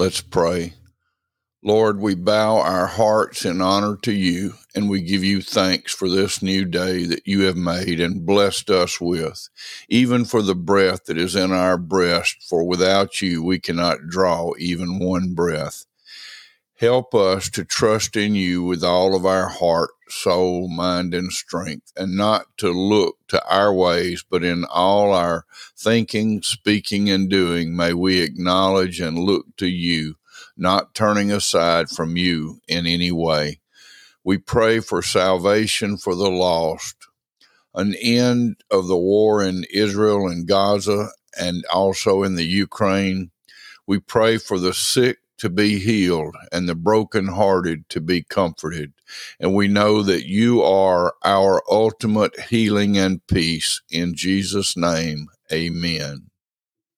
Let's pray. Lord, we bow our hearts in honor to you, and we give you thanks for this new day that you have made and blessed us with, even for the breath that is in our breast, for without you we cannot draw even one breath. Help us to trust in you with all of our heart, soul, mind, and strength, and not to look to our ways, but in all our thinking, speaking, and doing, may we acknowledge and look to you not turning aside from you in any way. We pray for salvation for the lost, an end of the war in Israel and Gaza and also in the Ukraine. We pray for the sick to be healed and the brokenhearted to be comforted. And we know that you are our ultimate healing and peace. In Jesus' name, amen.